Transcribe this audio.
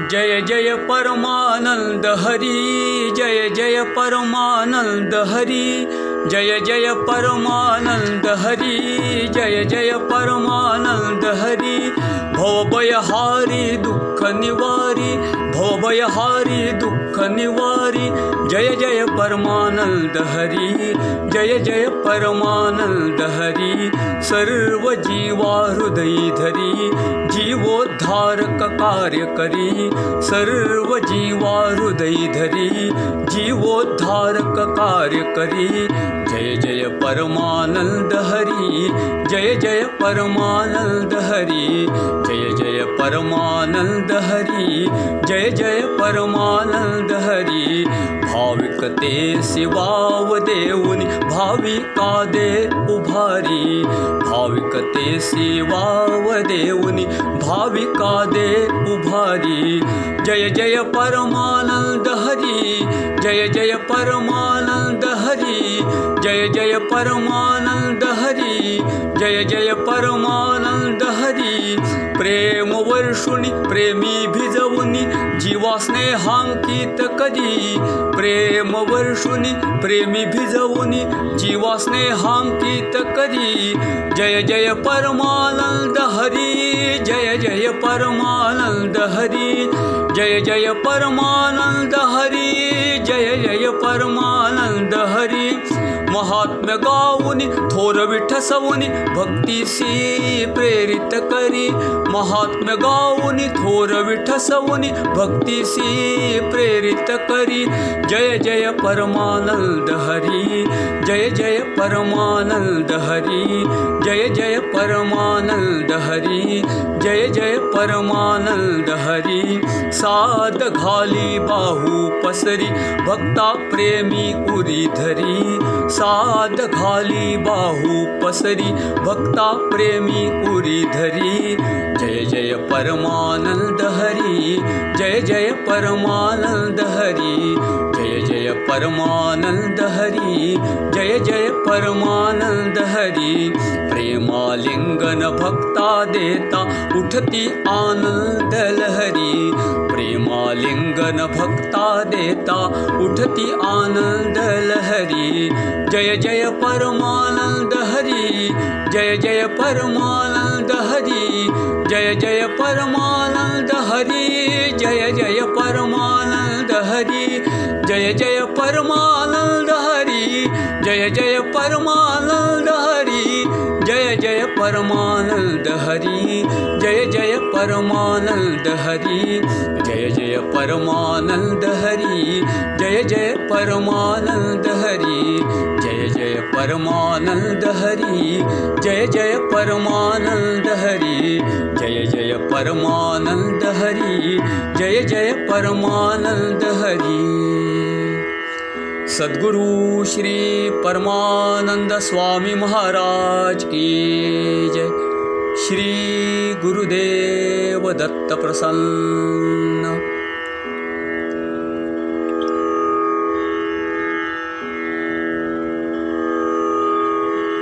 जय जय परमानन्द हरि जय जय परमानन्द हरि जय जय परमानन्द हरि जय जय परमानन्द हरि भवभयहारि दुःख निवारि भवभयहारि दुःख निवारि। जय जय परमानन्द हरि जय जय परमानन्द हरि। सर्वजीवा हृदयधरि जीवोद्धारक कार्यकरी सर्वजीवा हृदयधरि जीवोद्धारक कार्यकरी जय जय परमानन्द हरि जय जय परमानन्द हरि परमानन्द हरि। जय जय परमानन्द हरि। भाविकते शिवाव देवुनि भाविका दे उभारी। भाविकते देवुनि भाविका दे उभारी। जय जय परमानन्द हरि। जय जय परमानन्द हरि। जय जय परमानन्द हरि। जय जय परमानन्द हरि प्रेम वर्षुनि प्रेमी भिजवुनि जीवा स्नेहाङ्कित करी। प्रेम वर्षुनि प्रेमी भिजवुनि जीवा स्नेहाङ्कित करी। जय जय परमानन्द हरि जय जय परमानन्द हरि। जय जय परमानन्द हरि जय जय परमानन्द हरि। महात्म्य गाऊनि थोर विठसवुनि भक्तीसी प्रेरित करी महात्म्य गाऊनि थोर विठसवुनि भक्तीसी प्रेरित करी। जय जय परमानन्द हरि जय जय परमानन्द हरि जय जय परमानन्द हरि जय जय परमानन्द हरि। साध घाली बाहू पसरी भक्ता प्रेमी उरी धरी। साध घाली बाहू पसरी भक्ता प्रेमी उरी धरी जय जय परमानन्द हरि जय जय परमानन्द हरि जय जय परमानन्द हरि जय जय परमानन्द हरि। प्रेमालिङ्गन भक्ता देता उठती आनन्द लहरी भक्ता देता उठती आनन्द लहरी। जय जय परमानन्द हरि। जय जय परमानन्द हरि। जय जय परमानन्द हरि। जय जय परमानन्द हरि। जय जय परमानन्द हरि। जय जय जय परमानन्द हरि जय जय परमानन्द हरि जय जय परमानन्द हरि जय जय परमानन्द हरि जय जय परमानन्द हरि जय जय परमानन्द हरि जय जय परमानन्द हरि जय जय परमानन्द हरि सद्गुरु श्री परमानंद स्वामी महाराज की जय। श्री गुरुदेव दत्त प्रसन्न